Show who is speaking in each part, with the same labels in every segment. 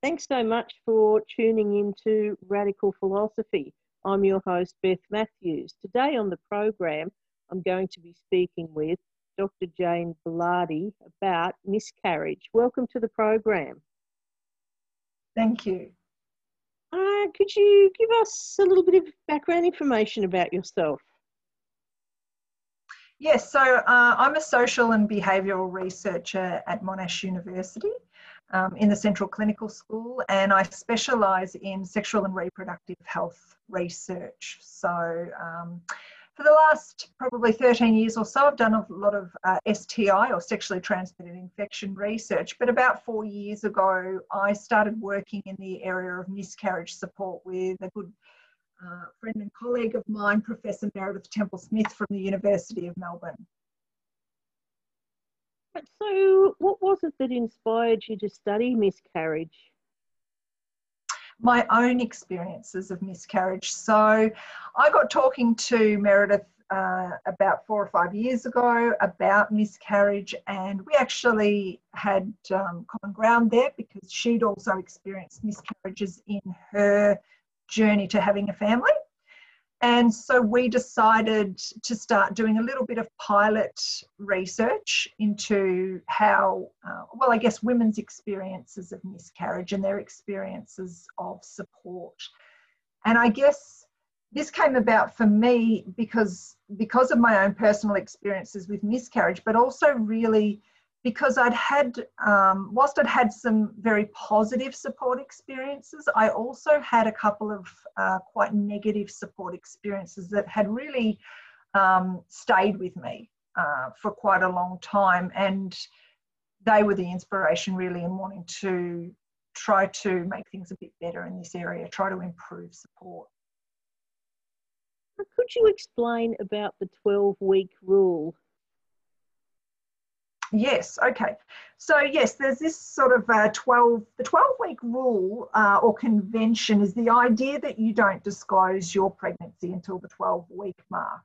Speaker 1: Thanks so much for tuning into Radical Philosophy. I'm your host, Beth Matthews. Today on the program, I'm going to be speaking with Dr. Jane Bilardi about miscarriage. Welcome to the program.
Speaker 2: Thank you.
Speaker 1: Uh, could you give us a little bit of background information about yourself?
Speaker 2: Yes, so uh, I'm a social and behavioural researcher at Monash University um, in the Central Clinical School, and I specialise in sexual and reproductive health research. So, um, for the last probably 13 years or so, I've done a lot of uh, STI or sexually transmitted infection research. But about four years ago, I started working in the area of miscarriage support with a good uh, friend and colleague of mine, Professor Meredith Temple Smith from the University of Melbourne.
Speaker 1: So, what was it that inspired you to study miscarriage?
Speaker 2: My own experiences of miscarriage. So, I got talking to Meredith uh, about four or five years ago about miscarriage, and we actually had um, common ground there because she'd also experienced miscarriages in her journey to having a family. And so we decided to start doing a little bit of pilot research into how, uh, well, I guess women's experiences of miscarriage and their experiences of support. And I guess this came about for me because because of my own personal experiences with miscarriage, but also really because I'd had, um, whilst I'd had some very positive support experiences, I also had a couple of uh, quite negative support experiences that had really um, stayed with me uh, for quite a long time. And they were the inspiration really in wanting to try to make things a bit better in this area, try to improve support.
Speaker 1: Could you explain about the 12 week rule
Speaker 2: Yes, okay. So, yes, there's this sort of uh, 12, the 12 week rule uh, or convention is the idea that you don't disclose your pregnancy until the 12 week mark.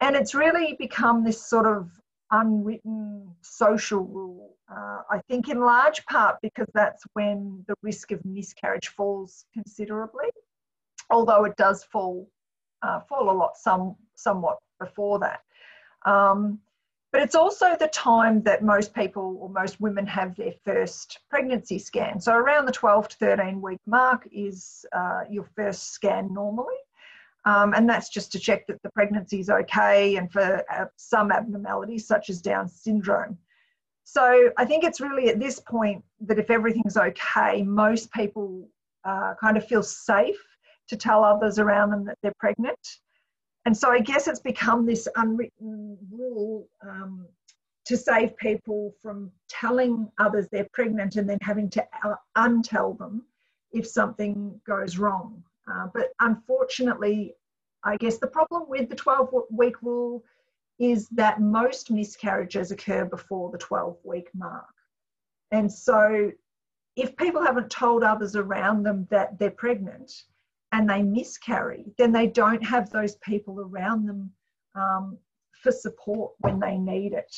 Speaker 2: And it's really become this sort of unwritten social rule, uh, I think, in large part because that's when the risk of miscarriage falls considerably, although it does fall, uh, fall a lot, some, somewhat before that. Um, but it's also the time that most people or most women have their first pregnancy scan. So around the 12 to 13 week mark is uh, your first scan normally. Um, and that's just to check that the pregnancy is okay and for uh, some abnormalities such as Down syndrome. So I think it's really at this point that if everything's okay, most people uh, kind of feel safe to tell others around them that they're pregnant. And so I guess it's become this unwritten rule um, to save people from telling others they're pregnant and then having to untell them if something goes wrong. Uh, but unfortunately, I guess the problem with the 12 week rule is that most miscarriages occur before the 12 week mark. And so if people haven't told others around them that they're pregnant, and they miscarry, then they don't have those people around them um, for support when they need it.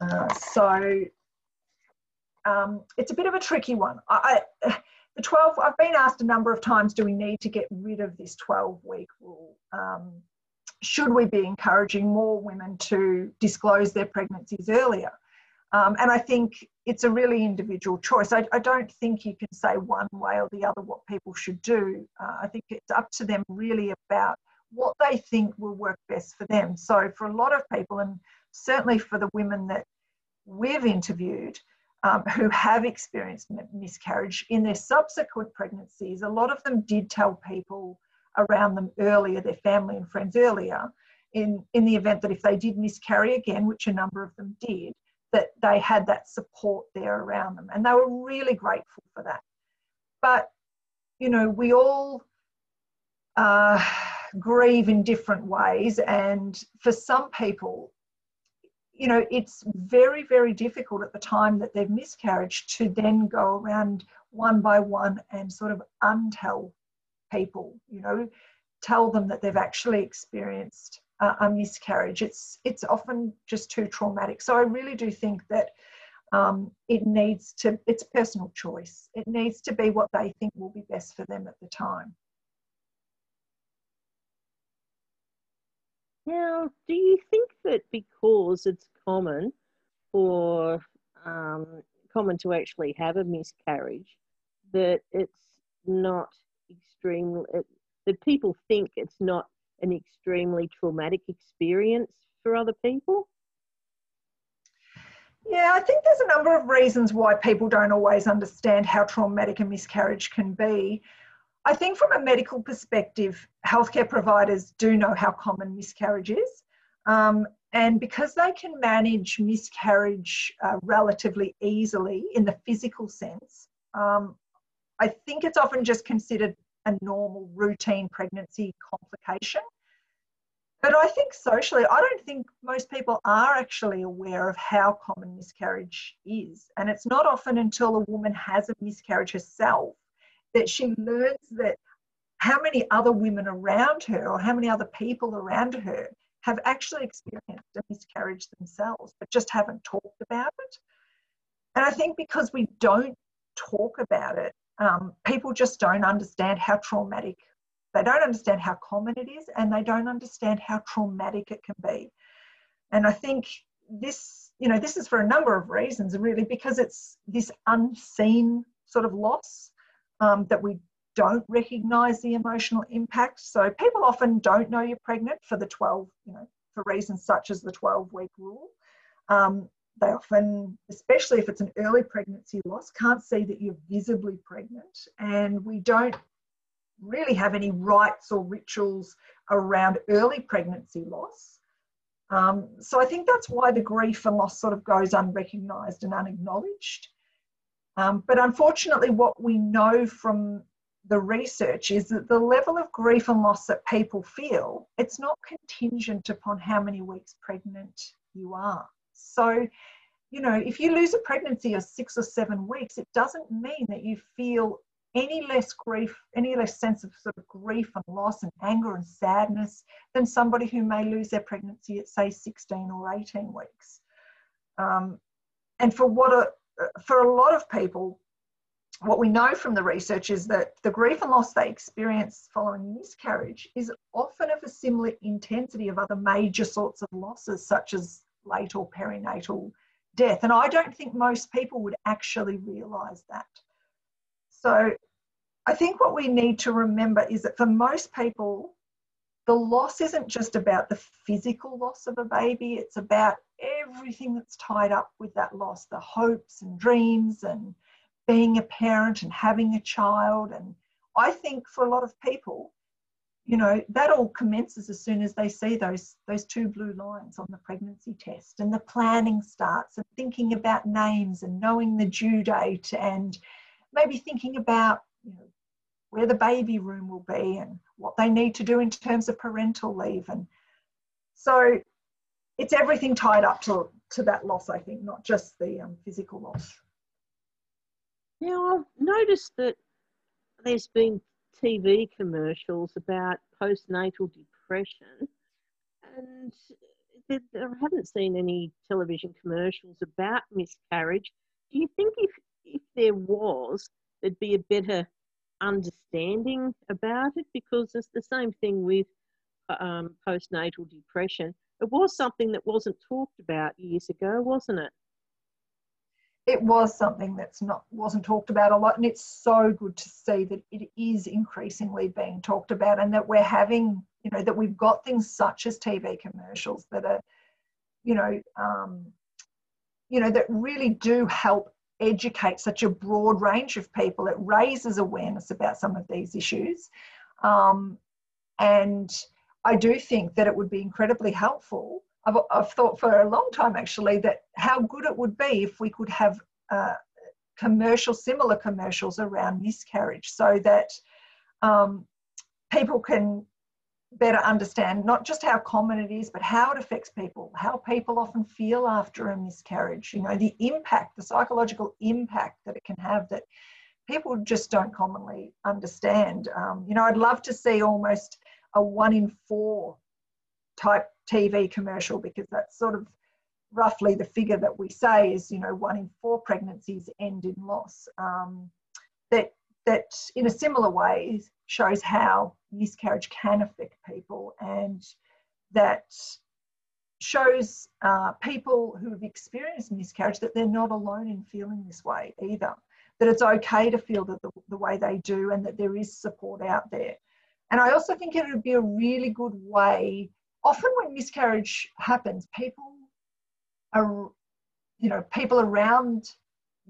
Speaker 2: Uh, so um, it's a bit of a tricky one. I, I, the 12, I've been asked a number of times, do we need to get rid of this 12 week rule? Um, should we be encouraging more women to disclose their pregnancies earlier? Um, and I think it's a really individual choice. I, I, don't think you can say one way or the other what people should do. Uh, I think it's up to them really about what they think will work best for them. So, for a lot of people, and certainly for the women that we've interviewed um, who have experienced miscarriage in their subsequent pregnancies, a lot of them did tell people around them earlier, their family and friends earlier, in, in the event that if they did miscarry again, which a number of them did, that they had that support there around them. And they were really grateful for that. But, you know, we all uh, grieve in different ways. And for some people, you know, it's very, very difficult at the time that they've miscarried to then go around one by one and sort of untell people, you know, tell them that they've actually experienced a miscarriage. It's it's often just too traumatic. So I really do think that um, it needs to, it's personal choice. It needs to be what they think will be best for them at the time.
Speaker 1: Now, do you think that because it's common for um, common to actually have a miscarriage, that it's not extremely that people think it's not an extremely traumatic experience for other people?
Speaker 2: Yeah, I think there's a number of reasons why people don't always understand how traumatic a miscarriage can be. I think from a medical perspective, healthcare providers do know how common miscarriage is. Um, and because they can manage miscarriage uh, relatively easily in the physical sense, um, I think it's often just considered a normal routine pregnancy complication. But I think socially, I don't think most people are actually aware of how common miscarriage is. And it's not often until a woman has a miscarriage herself that she learns that how many other women around her or how many other people around her have actually experienced a miscarriage themselves, but just haven't talked about it. And I think because we don't talk about it, um, people just don't understand how traumatic they don't understand how common it is and they don't understand how traumatic it can be. And i think this you know this is for a number of reasons really because it's this unseen sort of loss um, that we don't recognize the emotional impact. So people often don't know you're pregnant for the 12 you know for reasons such as the 12 week rule. Um, they often, especially if it's an early pregnancy loss, can't see that you're visibly pregnant. And we don't really have any rites or rituals around early pregnancy loss. Um, so I think that's why the grief and loss sort of goes unrecognised and unacknowledged. Um, but unfortunately, what we know from the research is that the level of grief and loss that people feel, it's not contingent upon how many weeks pregnant you are. So, you know, if you lose a pregnancy of six or seven weeks, it doesn't mean that you feel any less grief, any less sense of sort of grief and loss and anger and sadness than somebody who may lose their pregnancy at say 16 or 18 weeks. Um, and for what a, for a lot of people, what we know from the research is that the grief and loss they experience following miscarriage is often of a similar intensity of other major sorts of losses, such as late or perinatal death. And I don't think most people would actually realise that. So I think what we need to remember is that for most people, the loss isn't just about the physical loss of a baby, it's about everything that's tied up with that loss the hopes and dreams and being a parent and having a child. And I think for a lot of people, you know that all commences as soon as they see those those two blue lines on the pregnancy test and the planning starts and thinking about names and knowing the due date and maybe thinking about you know where the baby room will be and what they need to do in terms of parental leave and so it's everything tied up to to that loss i think not just the um, physical loss
Speaker 1: now i've noticed that there's been TV commercials about postnatal depression, and I haven't seen any television commercials about miscarriage. Do you think if if there was, there'd be a better understanding about it? Because it's the same thing with um, postnatal depression. It was something that wasn't talked about years ago, wasn't it?
Speaker 2: it was something that's not wasn't talked about a lot and it's so good to see that it is increasingly being talked about and that we're having you know that we've got things such as tv commercials that are you know um, you know that really do help educate such a broad range of people. It raises awareness about some of these issues. Um, and i do think that it would be incredibly helpful. I've, I've thought for a long time actually that how good it would be if we could have uh, commercial, similar commercials around miscarriage so that um, people can better understand not just how common it is, but how it affects people, how people often feel after a miscarriage, you know, the impact, the psychological impact that it can have that people just don't commonly understand. Um, you know, I'd love to see almost a one in four type TV commercial because that's sort of roughly the figure that we say is, you know, one in four pregnancies end in loss. Um, that that in a similar way shows how miscarriage can affect people and that shows uh, people who have experienced miscarriage that they're not alone in feeling this way either that it's okay to feel that the, the way they do and that there is support out there. And i also think it would be a really good way often when miscarriage happens people are you know people around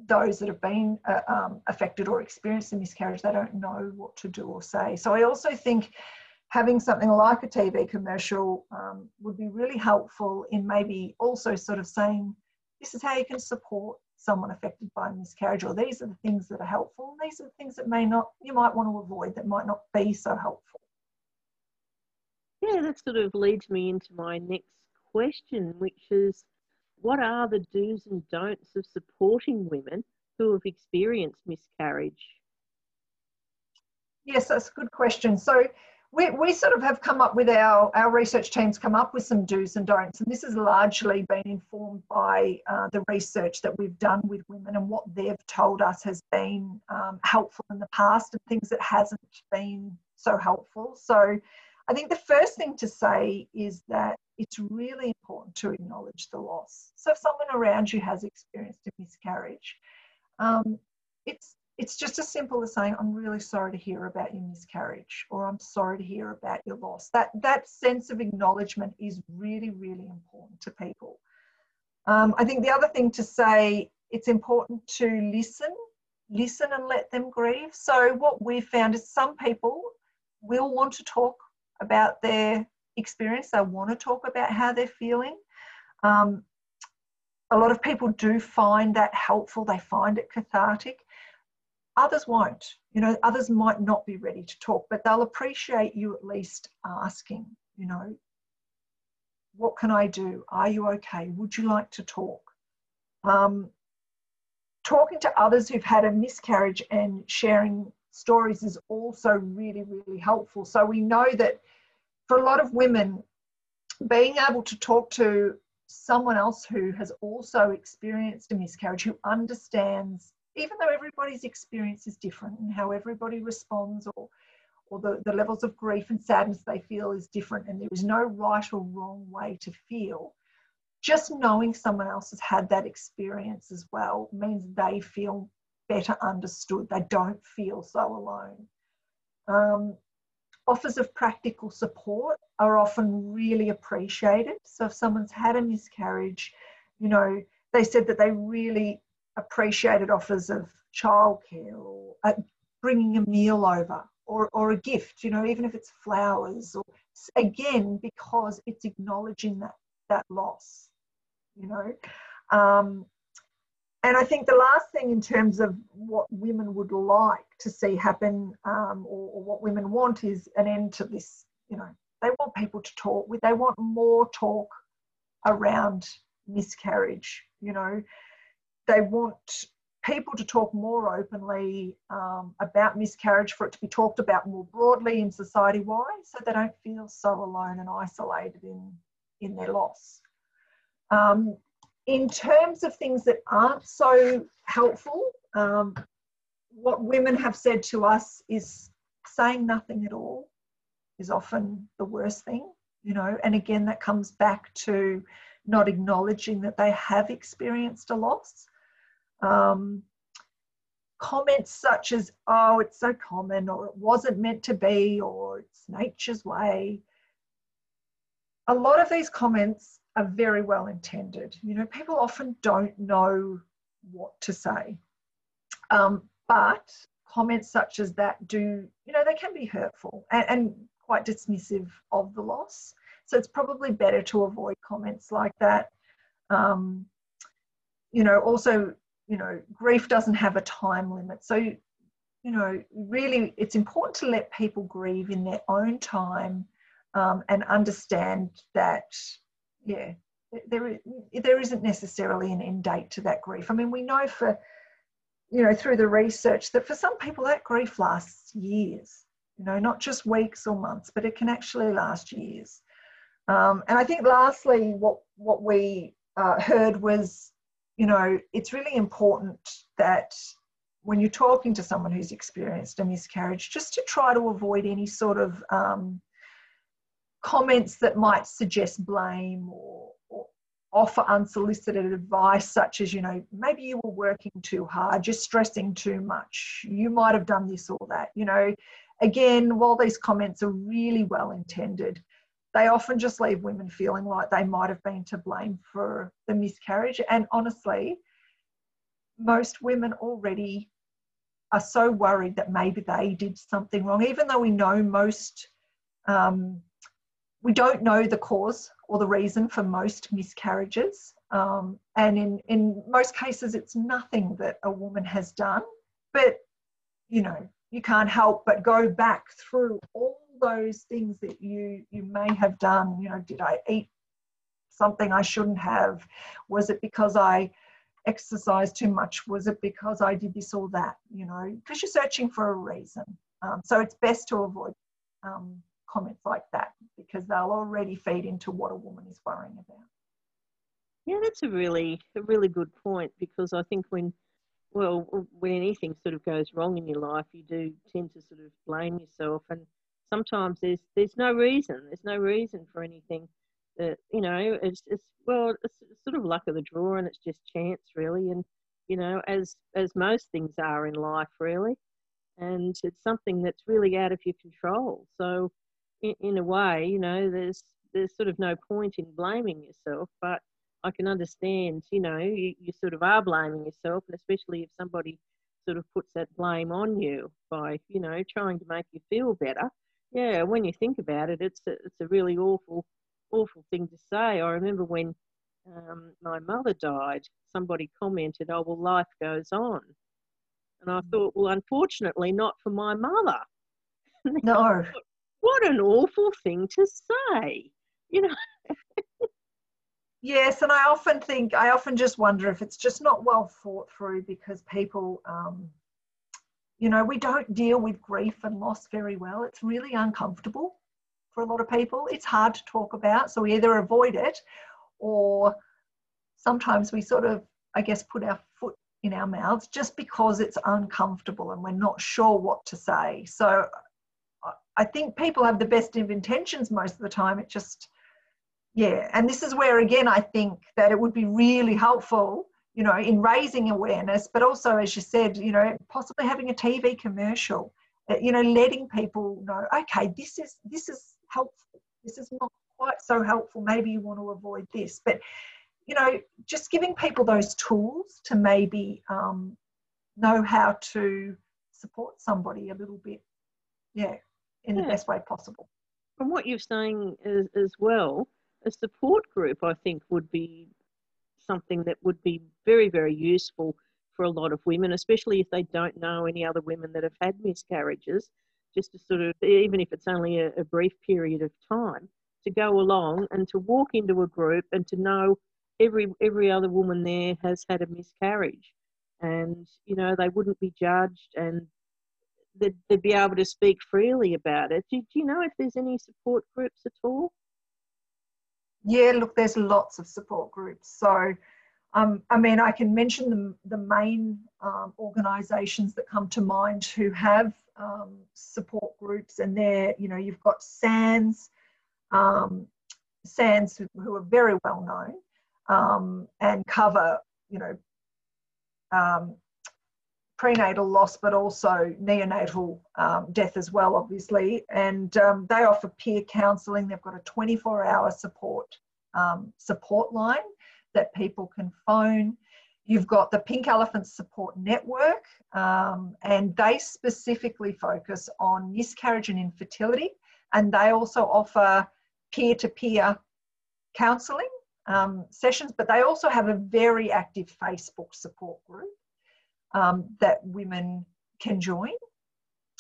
Speaker 2: those that have been uh, um, affected or experienced a miscarriage, they don't know what to do or say. So I also think having something like a TV commercial um, would be really helpful in maybe also sort of saying, this is how you can support someone affected by a miscarriage, or these are the things that are helpful, these are the things that may not, you might want to avoid that might not be so helpful.
Speaker 1: Yeah, that sort of leads me into my next question, which is what are the do's and don'ts of supporting women who have experienced miscarriage?
Speaker 2: Yes, that's a good question. So we, we sort of have come up with our, our research teams come up with some do's and don'ts, and this has largely been informed by uh, the research that we've done with women and what they've told us has been um, helpful in the past and things that hasn't been so helpful. So I think the first thing to say is that it's really important to acknowledge the loss. So if someone around you has experienced a miscarriage, um, it's it's just as simple as saying, "I'm really sorry to hear about your miscarriage," or "I'm sorry to hear about your loss." That that sense of acknowledgement is really really important to people. Um, I think the other thing to say, it's important to listen, listen and let them grieve. So what we've found is some people will want to talk about their experience. They want to talk about how they're feeling. Um, a lot of people do find that helpful, they find it cathartic. Others won't. You know, others might not be ready to talk, but they'll appreciate you at least asking, you know, what can I do? Are you okay? Would you like to talk? Um, talking to others who've had a miscarriage and sharing stories is also really, really helpful. So we know that for a lot of women, being able to talk to someone else who has also experienced a miscarriage, who understands, even though everybody's experience is different and how everybody responds or or the, the levels of grief and sadness they feel is different and there is no right or wrong way to feel just knowing someone else has had that experience as well means they feel better understood. They don't feel so alone. Um, offers of practical support are often really appreciated. So if someone's had a miscarriage, you know, they said that they really appreciated offers of childcare or uh, bringing a meal over or, or a gift, you know, even if it's flowers or again, because it's acknowledging that, that loss, you know. Um, and I think the last thing in terms of what women would like to see happen um, or, or, what women want is an end to this, you know, they want people to talk with, they want more talk around miscarriage, you know, they want people to talk more openly um, about miscarriage, for it to be talked about more broadly in society. Wide, so they don't feel so alone and isolated in, in their loss. Um, in terms of things that aren't so helpful, um, what women have said to us is saying nothing at all is often the worst thing, you know, and again, that comes back to not acknowledging that they have experienced a loss. Um, comments such as, oh, it's so common, or it wasn't meant to be, or it's nature's way. A lot of these comments are very well intended. You know, people often don't know what to say. Um, but comments such as that do, you know, they can be hurtful and, and quite dismissive of the loss. So it's probably better to avoid comments like that. Um, you know, also, you know, grief doesn't have a time limit. So, you know, really, it's important to let people grieve in their own time um, and understand that yeah, there, there isn't necessarily an end date to that grief. I mean, we know for, you know, through the research that for some people that grief lasts years, you know, not just weeks or months, but it can actually last years. Um, and I think lastly, what, what we uh, heard was, you know, it's really important that when you're talking to someone who's experienced a miscarriage, just to try to avoid any sort of um, comments that might suggest blame or, or, offer unsolicited advice, such as, you know, maybe you were working too hard, just stressing too much, you might have done this or that. You know, again, while these comments are really well intended, they often just leave women feeling like they might have been to blame for the miscarriage. And honestly, most women already are so worried that maybe they did something wrong, even though we know most, um, we don't know the cause or the reason for most miscarriages. Um, and in, in most cases, it's nothing that a woman has done. But, you know, you can't help but go back through all those things that you you may have done. You know, did I eat something I shouldn't have? Was it because I exercised too much? Was it because I did this or that? You know, because you're searching for a reason. Um, so it's best to avoid um, comments like that because they'll already feed into what a woman is worrying about.
Speaker 1: Yeah, that's a really a really good point because I think when well when anything sort of goes wrong in your life, you do tend to sort of blame yourself, and sometimes there's there's no reason. There's no reason for anything that you know it's, it's well it's, sort of luck of the draw and it's just chance really and you know as as most things are in life really and it's something that's really out of your control so in, in a way you know there's there's sort of no point in blaming yourself but i can understand you know you, you sort of are blaming yourself and especially if somebody sort of puts that blame on you by you know trying to make you feel better yeah when you think about it it's a, it's a really awful awful thing to say. I remember when um, my mother died, somebody commented, Oh, well, life goes on. And I mm. thought, Well, unfortunately, not for my mother.
Speaker 2: No.
Speaker 1: What an awful thing to say, you know.
Speaker 2: yes, and I often think, I often just wonder if it's just not well thought through because people, um, you know, we don't deal with grief and loss very well. It's really uncomfortable for a lot of people. It's hard to talk about, so we either avoid it or sometimes we sort of, I guess, put our foot in our mouths just because it's uncomfortable and we're not sure what to say. So I think people have the best of intentions most of the time. It just, yeah. And this is where, again, I think that it would be really helpful, you know, in raising awareness, but also, as you said, you know, possibly having a TV commercial, you know, letting people know, okay, this is, this is helpful. This is not quite so helpful. Maybe you want to avoid this. But, you know, just giving people those tools to maybe um, know how to support somebody a little bit, yeah, in yeah. the best way possible.
Speaker 1: From what you're saying as, as well, a support group, I think, would be something that would be very, very useful for a lot of women, especially if they don't know any other women that have had miscarriages just to sort of, even if it's only a, a brief period of time, to go along and to walk into a group and to know every every other woman there has had a miscarriage, and you know they wouldn't be judged and they'd, they'd be able to speak freely about it. Do, do you know if there's any support groups at all?
Speaker 2: Yeah, look, there's lots of support groups. So um, I mean, I can mention the, the main um, organisations that come to mind who have um, support groups, and there, you know, you've got SANDS, um, SANDS who are very well known um, and cover, you know, um, prenatal loss, but also neonatal death as well, obviously. And they offer peer counselling. They've got a 24-hour support support line that people can phone. You've got the Pink Elephant Support Network, um, and they specifically focus on miscarriage and infertility, and they also offer peer to peer counselling um, sessions, but they also have a very active Facebook support group um, that women can join.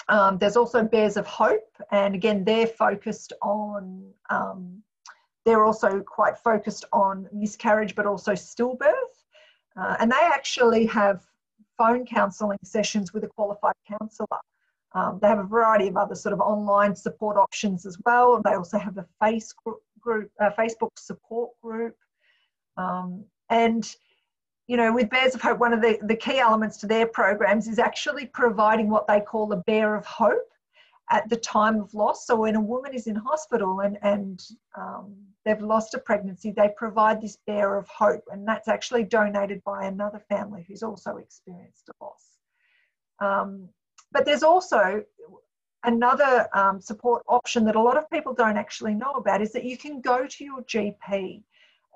Speaker 2: Um, there's also Bears of Hope, and again, they're focused on um, they're also quite focused on miscarriage but also stillbirth. Uh, and they actually have phone counselling sessions with a qualified counsellor. Um, they have a variety of other sort of online support options as well. They also have a face group, uh, Facebook support group. Um, and, you know, with Bears of Hope, one of the, the key elements to their programs is actually providing what they call a bear of hope at the time of loss. So when a woman is in hospital and, and um, they've lost a pregnancy, they provide this bear of hope. And that's actually donated by another family who's also experienced a loss. Um, but there's also another um, support option that a lot of people don't actually know about is that you can go to your GP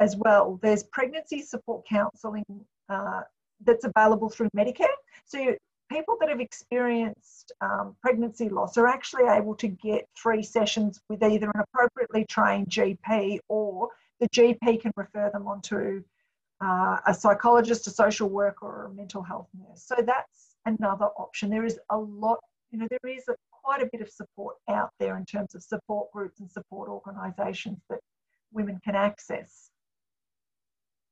Speaker 2: as well. There's pregnancy support counselling uh, that's available through Medicare. So you, people that have experienced um, pregnancy loss are actually able to get three sessions with either an appropriately trained GP or the GP can refer them on to uh, a psychologist, a social worker, or a mental health nurse. So that's another option. There is a lot, you know, there is a, quite a bit of support out there in terms of support groups and support organisations that women can access.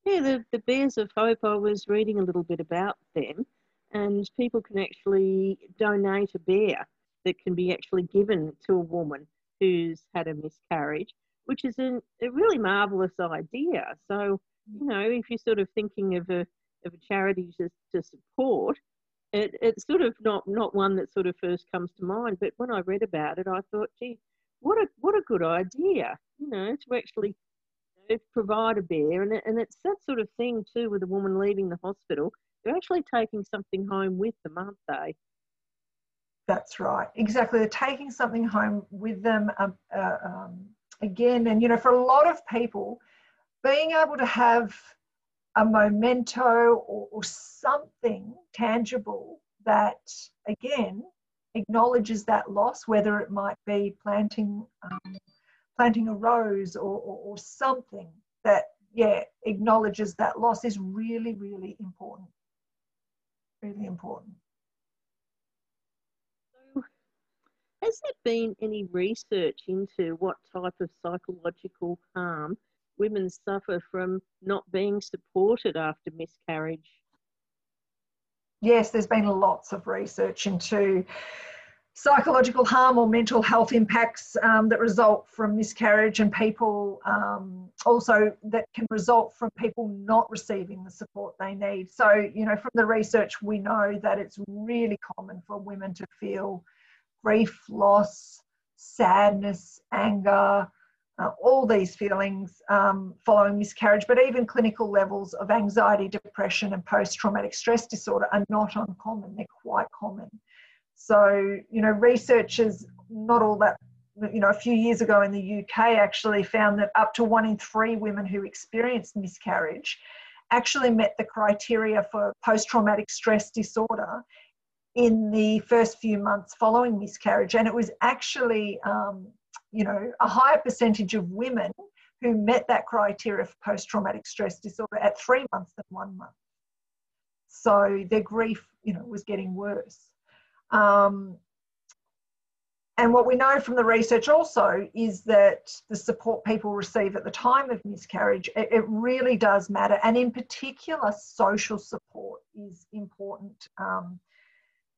Speaker 1: Yeah, the, the Bears of Hope, I was reading a little bit about them, and people can actually donate a bear that can be actually given to a woman who's had a miscarriage, which is a, a really marvellous idea. So, you know, if you're sort of thinking of a, of a charity to, to support, it, it's sort of not, not one that sort of first comes to mind. But when I read about it, I thought, gee, what a, what a good idea, you know, to actually provide a bear. And, and it's that sort of thing too with a woman leaving the hospital. They're actually taking something home with them, aren't they?
Speaker 2: That's right, exactly. They're taking something home with them um, uh, um, again. And, you know, for a lot of people, being able to have a memento or, or something tangible that, again, acknowledges that loss, whether it might be planting um, planting a rose or, or, or something that, yeah, acknowledges that loss is really, really important. Really important.
Speaker 1: So, has there been any research into what type of psychological harm women suffer from not being supported after miscarriage?
Speaker 2: Yes, there's been lots of research into psychological harm or mental health impacts um, that result from miscarriage and people um, also that can result from people not receiving the support they need. So, you know, from the research, we know that it's really common for women to feel grief, loss, sadness, anger, uh, all these feelings um, following miscarriage, but even clinical levels of anxiety, depression, and post traumatic stress disorder are not uncommon, they're quite common. So, you know, researchers, not all that, you know, a few years ago in the UK actually found that up to one in three women who experienced miscarriage actually met the criteria for post traumatic stress disorder in the first few months following miscarriage. And it was actually, um, you know, a higher percentage of women who met that criteria for post traumatic stress disorder at three months than one month. So their grief, you know, was getting worse. Um, and what we know from the research also is that the support people receive at the time of miscarriage, it, it really does matter. And in particular, social support is important. Um,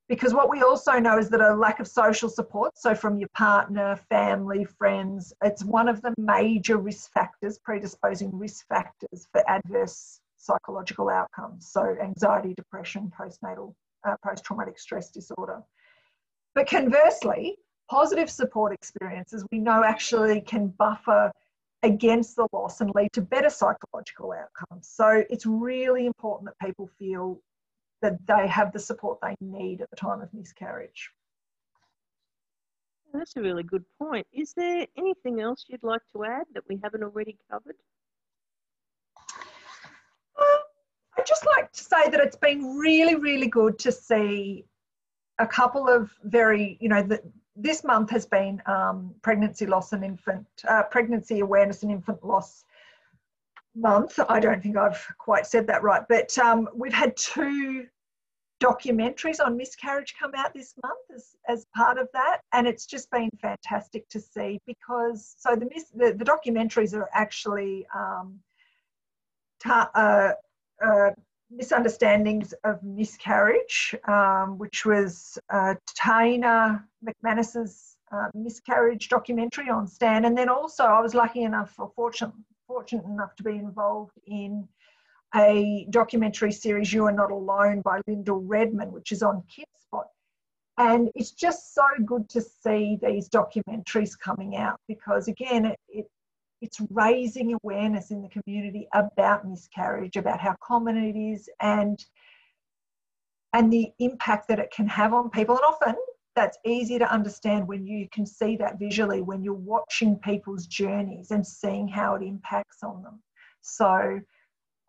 Speaker 2: because what we also know is that a lack of social support, so from your partner, family, friends, it's one of the major risk factors, predisposing risk factors for adverse psychological outcomes. So anxiety, depression, postnatal uh, post traumatic stress disorder. But conversely, positive support experiences we know actually can buffer against the loss and lead to better psychological outcomes. So it's really important that people feel that they have the support they need at the time of miscarriage.
Speaker 1: That's a really good point. Is there anything else you'd like to add that we haven't already covered?
Speaker 2: I'd just like to say that it's been really, really good to see a couple of very, you know, the, this month has been um, pregnancy loss and infant, uh, pregnancy awareness and infant loss month. I don't think I've quite said that right, but um, we've had two documentaries on miscarriage come out this month as, as part of that and it's just been fantastic to see because so the the, the documentaries are actually um, ta- uh, uh, misunderstandings of miscarriage, um, which was uh, Taina McManus's uh, miscarriage documentary on Stan. And then also, I was lucky enough, or fortunate, fortunate enough to be involved in a documentary series, You Are Not Alone by Lyndall Redman, which is on KidSpot. And it's just so good to see these documentaries coming out because, again, it, it it's raising awareness in the community about miscarriage, about how common it is, and and the impact that it can have on people. And often that's easy to understand when you can see that visually when you're watching people's journeys and seeing how it impacts on them. So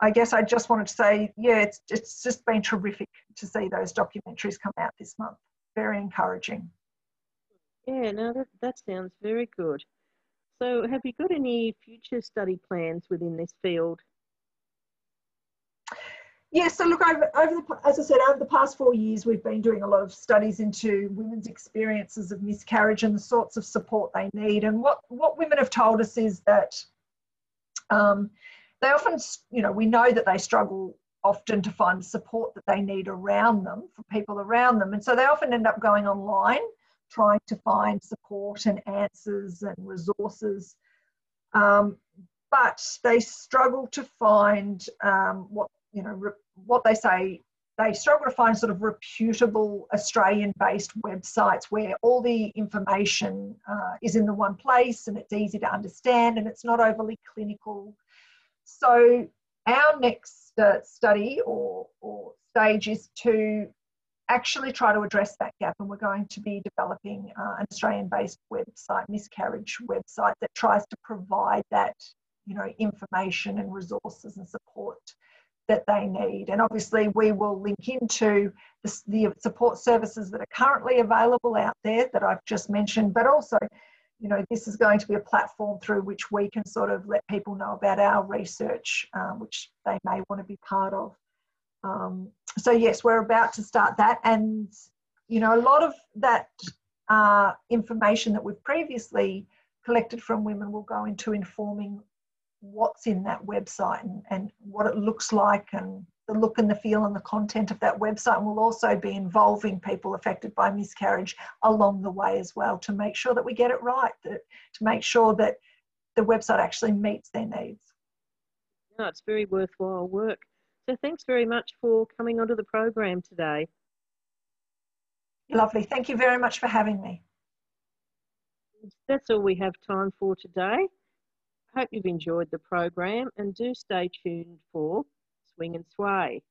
Speaker 2: I guess I just wanted to say, yeah, it's, it's just been terrific to see those documentaries come out this month. Very encouraging.
Speaker 1: Yeah, no, that, that sounds very good. So, have you got any future study plans within this field?
Speaker 2: Yeah, so look, over, over the, as I said, over the past four years, we've been doing a lot of studies into women's experiences of miscarriage and the sorts of support they need. And what, what women have told us is that um, they often, you know, we know that they struggle often to find support that they need around them, for people around them. And so they often end up going online, trying to find support and answers and resources. Um, but they struggle to find um, what, you know, re- what they say they struggle to find sort of reputable Australian based websites where all the information uh, is in the one place and it's easy to understand and it's not overly clinical so our next uh, study or, or stage is to actually try to address that gap and we're going to be developing uh, an Australian-based website, miscarriage website that tries to provide that, you know, information and resources and support that they need. And obviously we will link into the, the support services that are currently available out there that I've just mentioned, but also you know, this is going to be a platform through which we can sort of let people know about our research, um, which they may want to be part of. Um, so yes, we're about to start that, and you know, a lot of that uh, information that we've previously collected from women will go into informing what's in that website and, and what it looks like and the look and the feel and the content of that website. And we'll also be involving people affected by miscarriage along the way as well to make sure that we get it right, that, to make sure that the website actually meets their needs.
Speaker 1: No, it's very worthwhile work. So thanks very much for coming onto the program today.
Speaker 2: Lovely. Thank you very much for having me.
Speaker 1: That's all we have time for today. Hope you've enjoyed the program and do stay tuned for Swing and Sway.